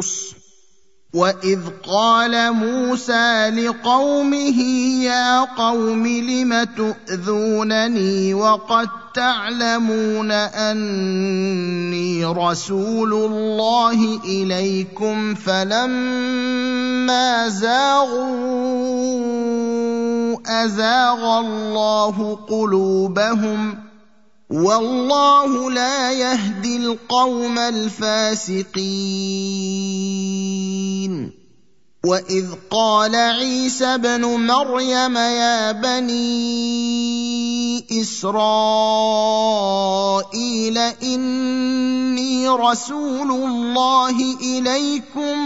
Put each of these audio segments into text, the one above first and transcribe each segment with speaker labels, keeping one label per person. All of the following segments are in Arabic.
Speaker 1: الرسل واذ قال موسى لقومه يا قوم لم تؤذونني وقد تعلمون اني رسول الله اليكم فلما زاغوا ازاغ الله قلوبهم والله لا يهدي القوم الفاسقين واذ قال عيسى ابن مريم يا بني اسرائيل اني رسول الله اليكم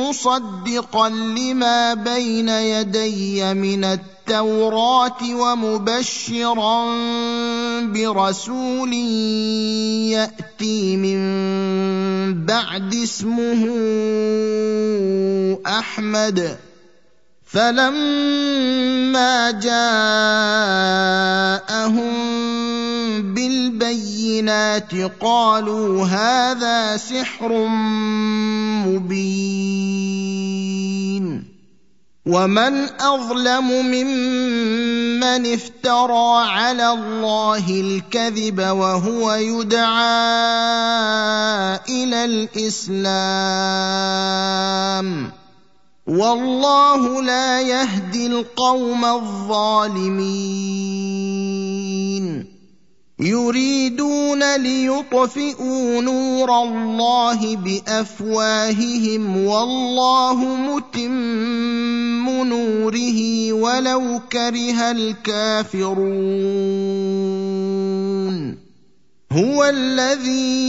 Speaker 1: مصدقا لما بين يدي من التوراه ومبشرا برسول ياتي من بعد اسمه احمد فلما جاءهم بالبينات قالوا هذا سحر مبين ومن اظلم ممن افترى على الله الكذب وهو يدعى الى الاسلام والله لا يهدي القوم الظالمين يريدون ليطفئوا نور الله بافواههم والله متم اتم نوره ولو كره الكافرون هو الذي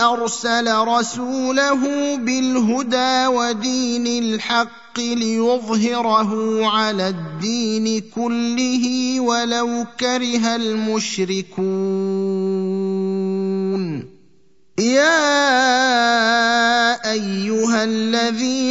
Speaker 1: ارسل رسوله بالهدى ودين الحق ليظهره على الدين كله ولو كره المشركون يا ايها الذين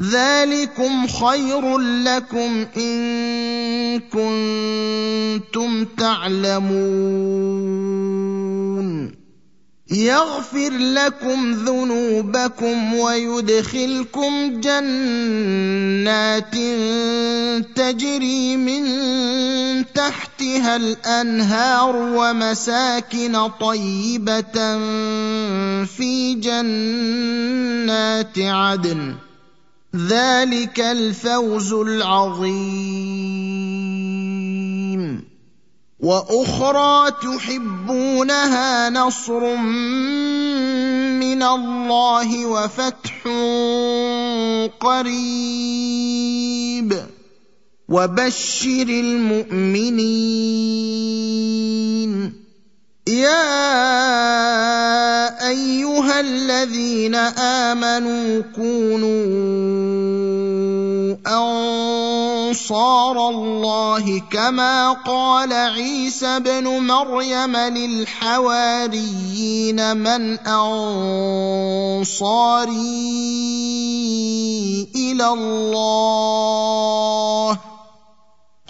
Speaker 1: ذلكم خير لكم ان كنتم تعلمون يغفر لكم ذنوبكم ويدخلكم جنات تجري من تحتها الانهار ومساكن طيبه في جنات عدن ذلك الفوز العظيم واخرى تحبونها نصر من الله وفتح قريب وبشر المؤمنين يا ايها الذين امنوا كونوا انصار الله كما قال عيسى ابن مريم للحواريين من انصاري الى الله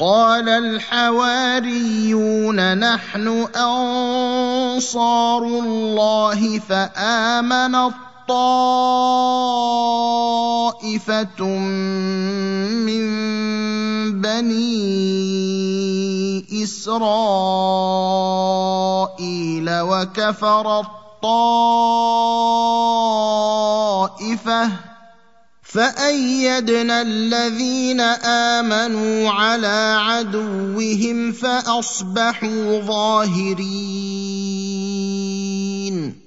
Speaker 1: قال الحواريون نحن انصار الله فامن طائفه من بني اسرائيل وكفر الطائفه فايدنا الذين امنوا على عدوهم فاصبحوا ظاهرين